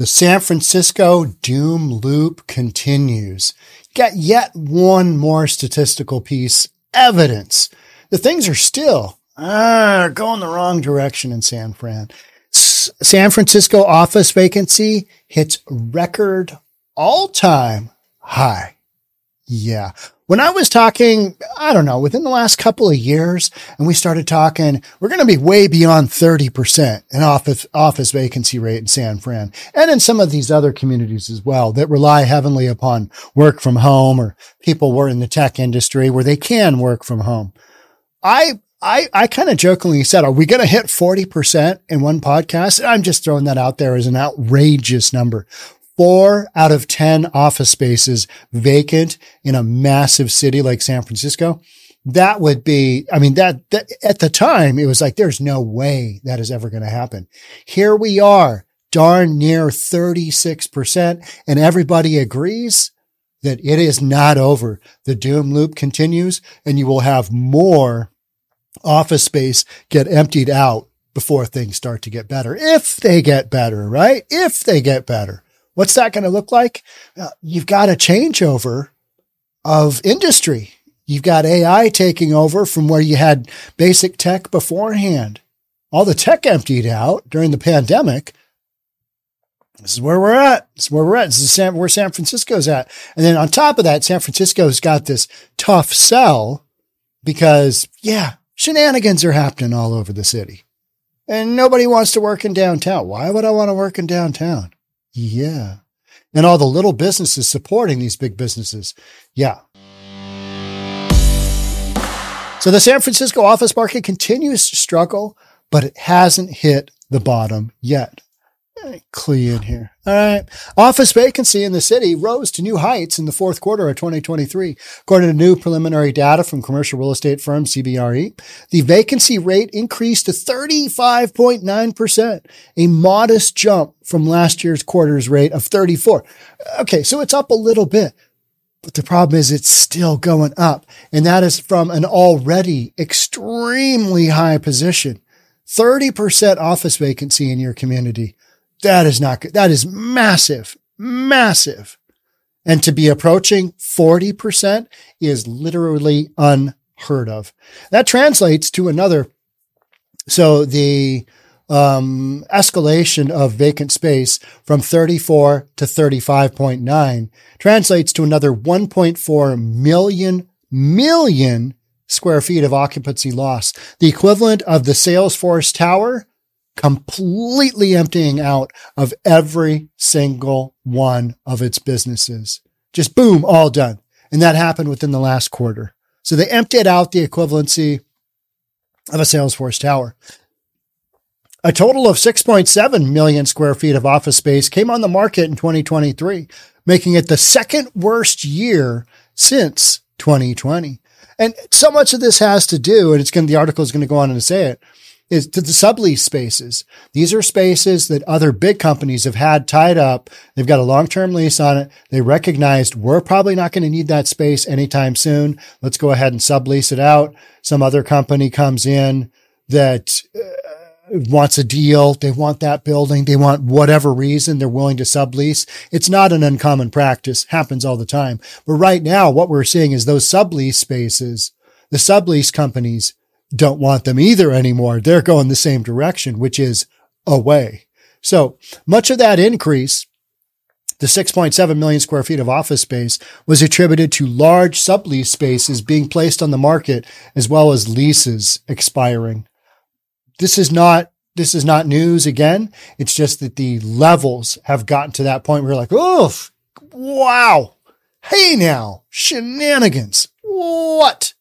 The San Francisco doom loop continues. Got yet one more statistical piece evidence. The things are still ah, going the wrong direction in San Fran. S- San Francisco office vacancy hits record all time high. Yeah. When I was talking, I don't know, within the last couple of years, and we started talking, we're going to be way beyond 30% in office, office vacancy rate in San Fran and in some of these other communities as well that rely heavily upon work from home or people were in the tech industry where they can work from home. I, I, I kind of jokingly said, are we going to hit 40% in one podcast? I'm just throwing that out there as an outrageous number four out of 10 office spaces vacant in a massive city like San Francisco. That would be, I mean, that, that at the time, it was like, there's no way that is ever going to happen. Here we are, darn near 36%, and everybody agrees that it is not over. The doom loop continues and you will have more office space get emptied out before things start to get better. If they get better, right? If they get better. What's that going to look like? Uh, you've got a changeover of industry. You've got AI taking over from where you had basic tech beforehand. All the tech emptied out during the pandemic. This is where we're at. This is where we're at. This is San, where San Francisco's at. And then on top of that, San Francisco's got this tough sell because, yeah, shenanigans are happening all over the city. And nobody wants to work in downtown. Why would I want to work in downtown? Yeah. And all the little businesses supporting these big businesses. Yeah. So the San Francisco office market continues to struggle, but it hasn't hit the bottom yet. Clee in here. All right. Office vacancy in the city rose to new heights in the fourth quarter of 2023. According to new preliminary data from commercial real estate firm CBRE, the vacancy rate increased to 35.9%, a modest jump from last year's quarter's rate of 34. Okay. So it's up a little bit. But the problem is it's still going up. And that is from an already extremely high position. 30% office vacancy in your community. That is not good. That is massive, massive. And to be approaching 40% is literally unheard of. That translates to another. So the um, escalation of vacant space from 34 to 35.9 translates to another 1.4 million million square feet of occupancy loss, the equivalent of the Salesforce Tower completely emptying out of every single one of its businesses. Just boom, all done. And that happened within the last quarter. So they emptied out the equivalency of a Salesforce tower. A total of 6.7 million square feet of office space came on the market in 2023, making it the second worst year since 2020. And so much of this has to do, and it's going the article is going to go on and say it, is to the sublease spaces. These are spaces that other big companies have had tied up. They've got a long-term lease on it. They recognized we're probably not going to need that space anytime soon. Let's go ahead and sublease it out. Some other company comes in that uh, wants a deal. They want that building. They want whatever reason they're willing to sublease. It's not an uncommon practice. Happens all the time. But right now, what we're seeing is those sublease spaces, the sublease companies don't want them either anymore. They're going the same direction, which is away. So much of that increase, the 6.7 million square feet of office space was attributed to large sublease spaces being placed on the market as well as leases expiring. This is not this is not news again. It's just that the levels have gotten to that point where you're like, oh, wow. Hey now, shenanigans. What?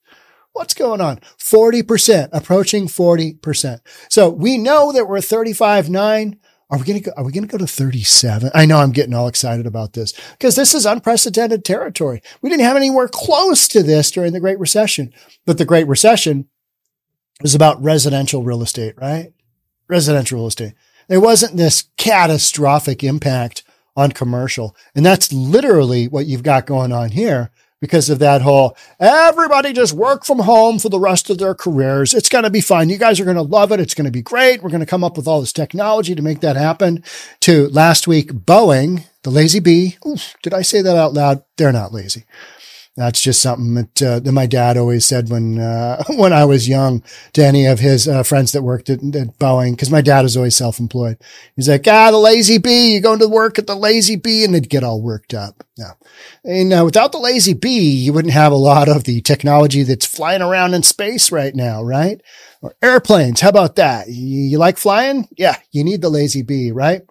What's going on? 40%, approaching 40%. So we know that we're 35.9. Are we going to go, are we going to go to 37? I know I'm getting all excited about this because this is unprecedented territory. We didn't have anywhere close to this during the Great Recession, but the Great Recession was about residential real estate, right? Residential real estate. There wasn't this catastrophic impact on commercial. And that's literally what you've got going on here because of that whole everybody just work from home for the rest of their careers. It's going to be fine. You guys are going to love it. It's going to be great. We're going to come up with all this technology to make that happen. To last week, Boeing, the lazy bee. Oof, did I say that out loud? They're not lazy. That's just something that, uh, that my dad always said when uh, when I was young to any of his uh, friends that worked at, at Boeing, because my dad was always self employed. He's like, ah, the lazy bee, you're going to work at the lazy bee, and they'd get all worked up. Yeah, and uh, without the lazy bee, you wouldn't have a lot of the technology that's flying around in space right now, right? Or airplanes. How about that? You, you like flying? Yeah, you need the lazy bee, right?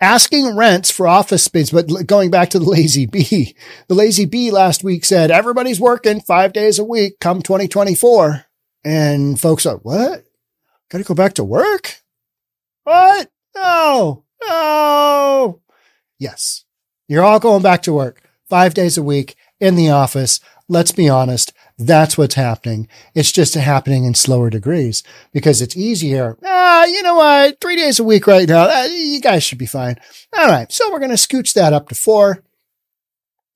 Asking rents for office space. But going back to the lazy bee, the lazy bee last week said everybody's working five days a week come 2024. And folks are, what? Got to go back to work? What? No, no. Yes. You're all going back to work five days a week in the office. Let's be honest. That's what's happening. It's just happening in slower degrees because it's easier. Ah, you know what? Three days a week right now. Uh, you guys should be fine. All right. So we're going to scooch that up to four.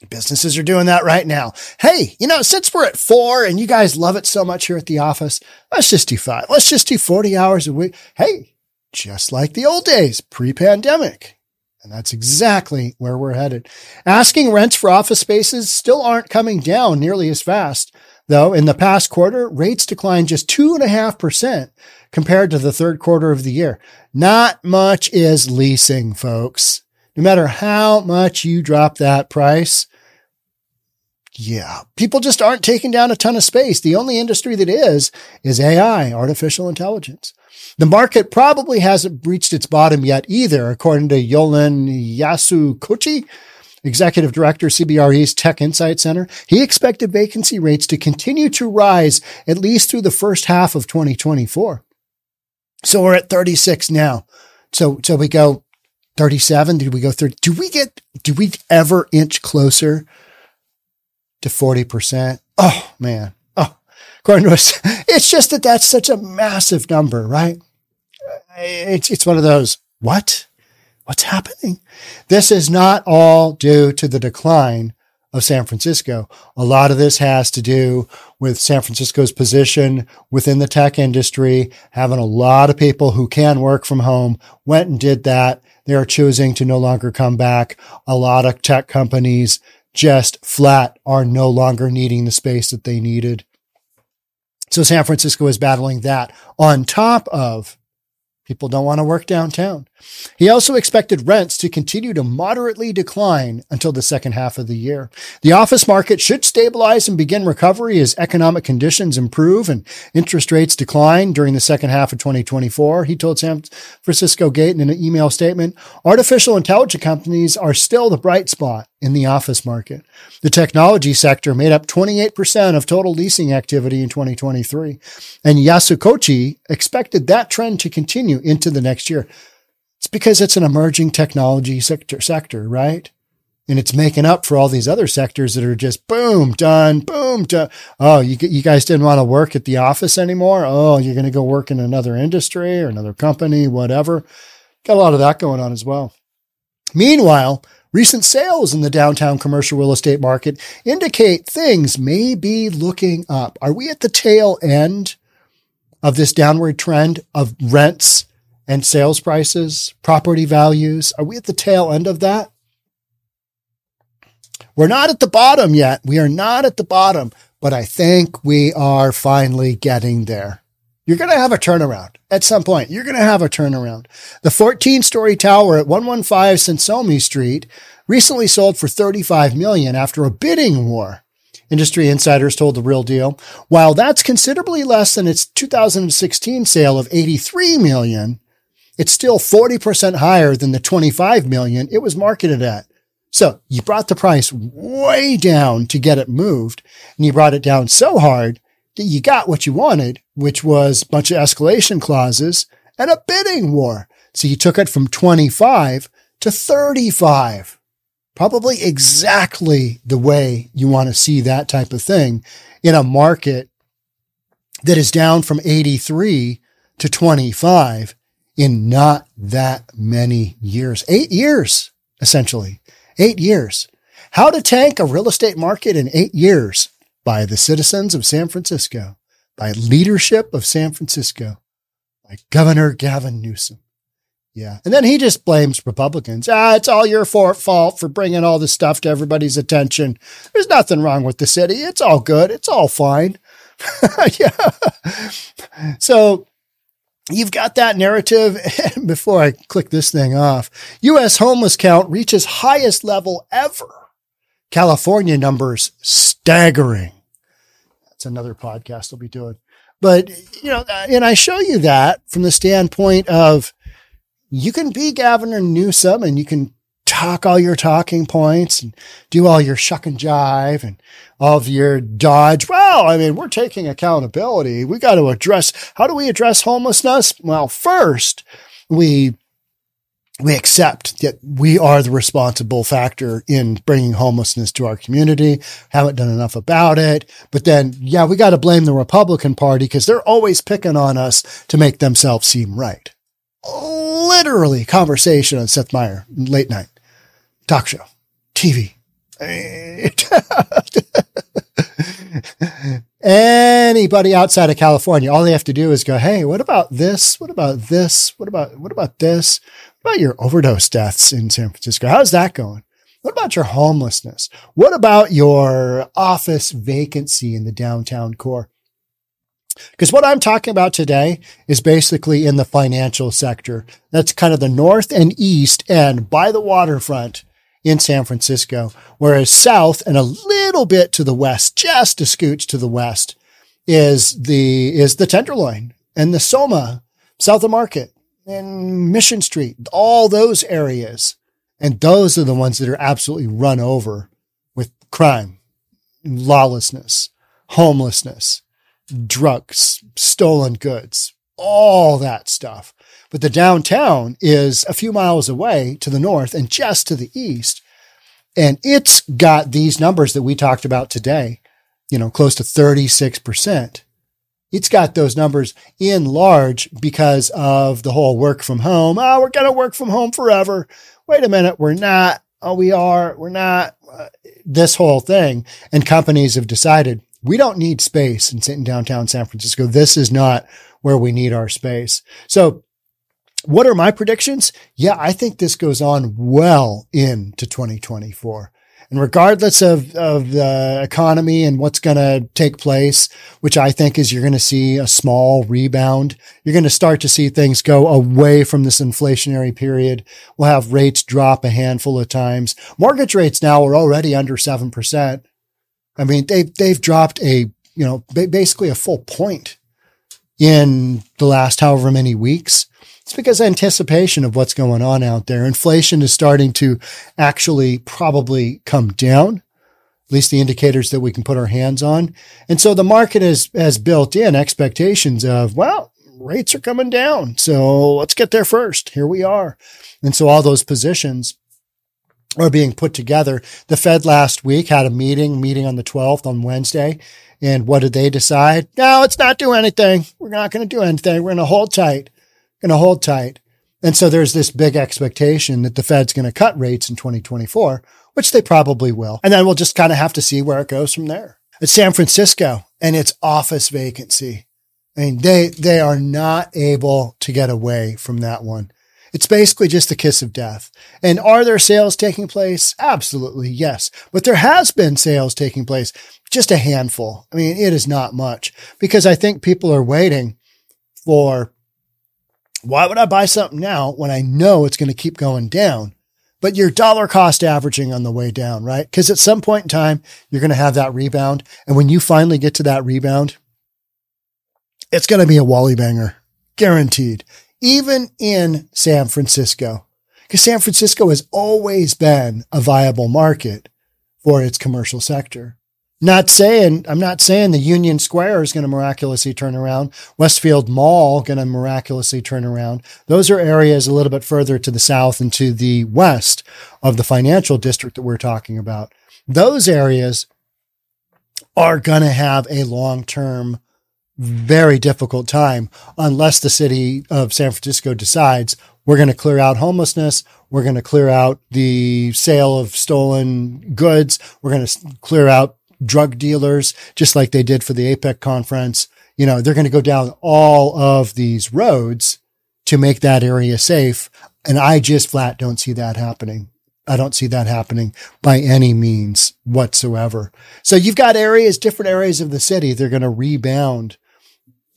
Businesses are doing that right now. Hey, you know, since we're at four and you guys love it so much here at the office, let's just do five. Let's just do 40 hours a week. Hey, just like the old days, pre pandemic. And that's exactly where we're headed. Asking rents for office spaces still aren't coming down nearly as fast. Though in the past quarter, rates declined just 2.5% compared to the third quarter of the year. Not much is leasing, folks. No matter how much you drop that price, yeah, people just aren't taking down a ton of space. The only industry that is, is AI, artificial intelligence. The market probably hasn't reached its bottom yet either, according to Colin Yasukochi, executive director, CBRE's Tech Insight Center. He expected vacancy rates to continue to rise at least through the first half of 2024. So we're at 36 now. So, so we go 37. Did we go 30? Do we get, do we ever inch closer to 40%? Oh man. Oh, according to us, it's just that that's such a massive number, right? It's, it's one of those, what? What's happening? This is not all due to the decline of San Francisco. A lot of this has to do with San Francisco's position within the tech industry, having a lot of people who can work from home went and did that. They are choosing to no longer come back. A lot of tech companies just flat are no longer needing the space that they needed. So San Francisco is battling that on top of People don't want to work downtown. He also expected rents to continue to moderately decline until the second half of the year. The office market should stabilize and begin recovery as economic conditions improve and interest rates decline during the second half of 2024. He told San Francisco Gate in an email statement, artificial intelligence companies are still the bright spot in the office market. The technology sector made up 28% of total leasing activity in 2023. And Yasukochi expected that trend to continue into the next year. It's because it's an emerging technology sector, sector, right? And it's making up for all these other sectors that are just boom, done, boom, done. Oh, you, you guys didn't want to work at the office anymore? Oh, you're going to go work in another industry or another company, whatever. Got a lot of that going on as well. Meanwhile, Recent sales in the downtown commercial real estate market indicate things may be looking up. Are we at the tail end of this downward trend of rents and sales prices, property values? Are we at the tail end of that? We're not at the bottom yet. We are not at the bottom, but I think we are finally getting there. You're going to have a turnaround at some point. You're going to have a turnaround. The 14 story tower at 115 Sansome Street recently sold for 35 million after a bidding war. Industry insiders told the real deal. While that's considerably less than its 2016 sale of 83 million, it's still 40% higher than the 25 million it was marketed at. So you brought the price way down to get it moved and you brought it down so hard you got what you wanted, which was a bunch of escalation clauses and a bidding war. So you took it from 25 to 35. Probably exactly the way you want to see that type of thing in a market that is down from 83 to 25 in not that many years. Eight years, essentially. Eight years. How to Tank a Real Estate Market in Eight Years by the citizens of San Francisco, by leadership of San Francisco, by Governor Gavin Newsom. Yeah. And then he just blames Republicans. Ah, it's all your fault for bringing all this stuff to everybody's attention. There's nothing wrong with the city. It's all good. It's all fine. yeah. So you've got that narrative. Before I click this thing off, U.S. homeless count reaches highest level ever. California numbers staggering. That's another podcast I'll be doing. But, you know, uh, and I show you that from the standpoint of, you can be Governor Newsom and you can talk all your talking points and do all your shuck and jive and all of your dodge. Well, I mean, we're taking accountability. We got to address, how do we address homelessness? Well, first we we accept that we are the responsible factor in bringing homelessness to our community. Haven't done enough about it. But then, yeah, we got to blame the Republican Party because they're always picking on us to make themselves seem right literally conversation on Seth Meyer, late night, talk show, TV. Anybody outside of California, all they have to do is go, Hey, what about this? What about this? What about, what about this? About your overdose deaths in San Francisco? How's that going? What about your homelessness? What about your office vacancy in the downtown core? Because what I'm talking about today is basically in the financial sector. That's kind of the north and east and by the waterfront in San Francisco. Whereas south and a little bit to the west, just a scooch to the west is the, is the Tenderloin and the Soma, south of Market and Mission Street, all those areas. And those are the ones that are absolutely run over with crime, lawlessness, homelessness drugs, stolen goods, all that stuff. But the downtown is a few miles away to the north and just to the east. And it's got these numbers that we talked about today, you know, close to 36%. It's got those numbers in large because of the whole work from home. Oh, we're going to work from home forever. Wait a minute. We're not. Oh, we are. We're not. Uh, this whole thing. And companies have decided we don't need space in, in downtown San Francisco. This is not where we need our space. So what are my predictions? Yeah, I think this goes on well into 2024. And regardless of, of the economy and what's going to take place, which I think is you're going to see a small rebound. You're going to start to see things go away from this inflationary period. We'll have rates drop a handful of times. Mortgage rates now are already under 7%. I mean, they've, they've dropped a, you know, basically a full point in the last however many weeks. It's because anticipation of what's going on out there. Inflation is starting to actually probably come down, at least the indicators that we can put our hands on. And so the market has, has built in expectations of, well, rates are coming down. So let's get there first. Here we are. And so all those positions are being put together. The Fed last week had a meeting, meeting on the 12th on Wednesday. And what did they decide? No, let's not do anything. We're not going to do anything. We're going to hold tight. Going to hold tight. And so there's this big expectation that the Fed's going to cut rates in 2024, which they probably will. And then we'll just kind of have to see where it goes from there. It's San Francisco and its office vacancy. I mean, they, they are not able to get away from that one. It's basically just a kiss of death. And are there sales taking place? Absolutely, yes. But there has been sales taking place, just a handful. I mean, it is not much because I think people are waiting for why would I buy something now when I know it's going to keep going down? But you're dollar cost averaging on the way down, right? Because at some point in time, you're going to have that rebound. And when you finally get to that rebound, it's going to be a Wally banger, guaranteed even in San Francisco, because San Francisco has always been a viable market for its commercial sector. Not saying, I'm not saying the Union Square is going to miraculously turn around. Westfield Mall going to miraculously turn around. Those are areas a little bit further to the south and to the west of the financial district that we're talking about. Those areas are going to have a long-term very difficult time unless the city of San Francisco decides We're going to clear out homelessness. We're going to clear out the sale of stolen goods. We're going to clear out drug dealers, just like they did for the APEC conference. You know, they're going to go down all of these roads to make that area safe. And I just flat don't see that happening. I don't see that happening by any means whatsoever. So you've got areas, different areas of the city, they're going to rebound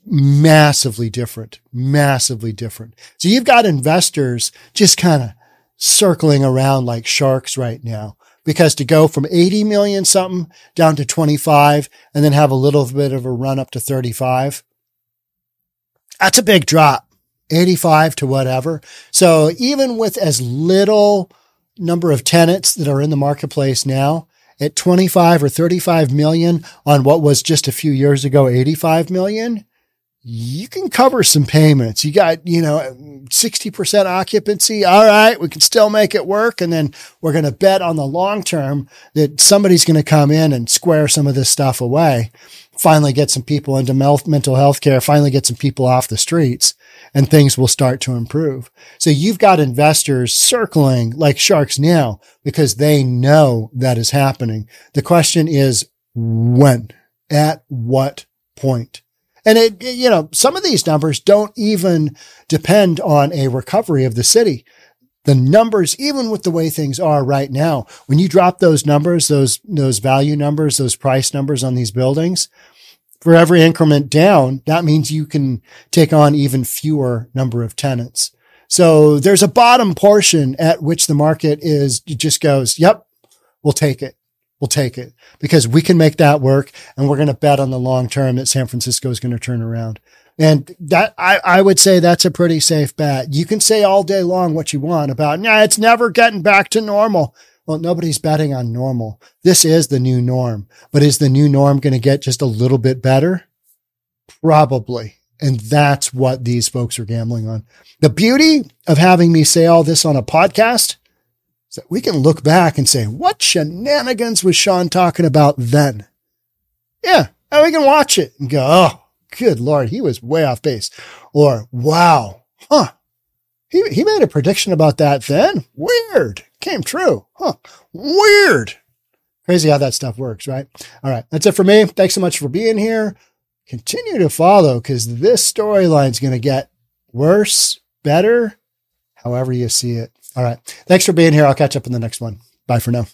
massively different, massively different. So you've got investors just kind of circling around like sharks right now because to go from 80 million something down to 25 and then have a little bit of a run up to 35, that's a big drop. 85 to whatever. So even with as little number of tenants that are in the marketplace now at 25 or 35 million on what was just a few years ago 85 million, you can cover some payments. You got, you know, 60% occupancy. All right. We can still make it work. And then we're going to bet on the long term that somebody's going to come in and square some of this stuff away, finally get some people into mental health care, finally get some people off the streets and things will start to improve. So you've got investors circling like sharks now because they know that is happening. The question is when, at what point? And it, you know, some of these numbers don't even depend on a recovery of the city. The numbers, even with the way things are right now, when you drop those numbers, those, those value numbers, those price numbers on these buildings, for every increment down, that means you can take on even fewer number of tenants. So there's a bottom portion at which the market is, just goes, yep, we'll take it we'll take it because we can make that work and we're going to bet on the long term that San Francisco is going to turn around. And that I, I would say that's a pretty safe bet. You can say all day long what you want about, nah, it's never getting back to normal. Well, nobody's betting on normal. This is the new norm, but is the new norm going to get just a little bit better? Probably. And that's what these folks are gambling on. The beauty of having me say all this on a podcast so we can look back and say, what shenanigans was Sean talking about then? Yeah. And we can watch it and go, oh, good Lord, he was way off base. Or, wow, huh. He, he made a prediction about that then. Weird. Came true. Huh. Weird. Crazy how that stuff works, right? All right. That's it for me. Thanks so much for being here. Continue to follow because this storyline is going to get worse, better, however you see it. All right. Thanks for being here. I'll catch up in the next one. Bye for now.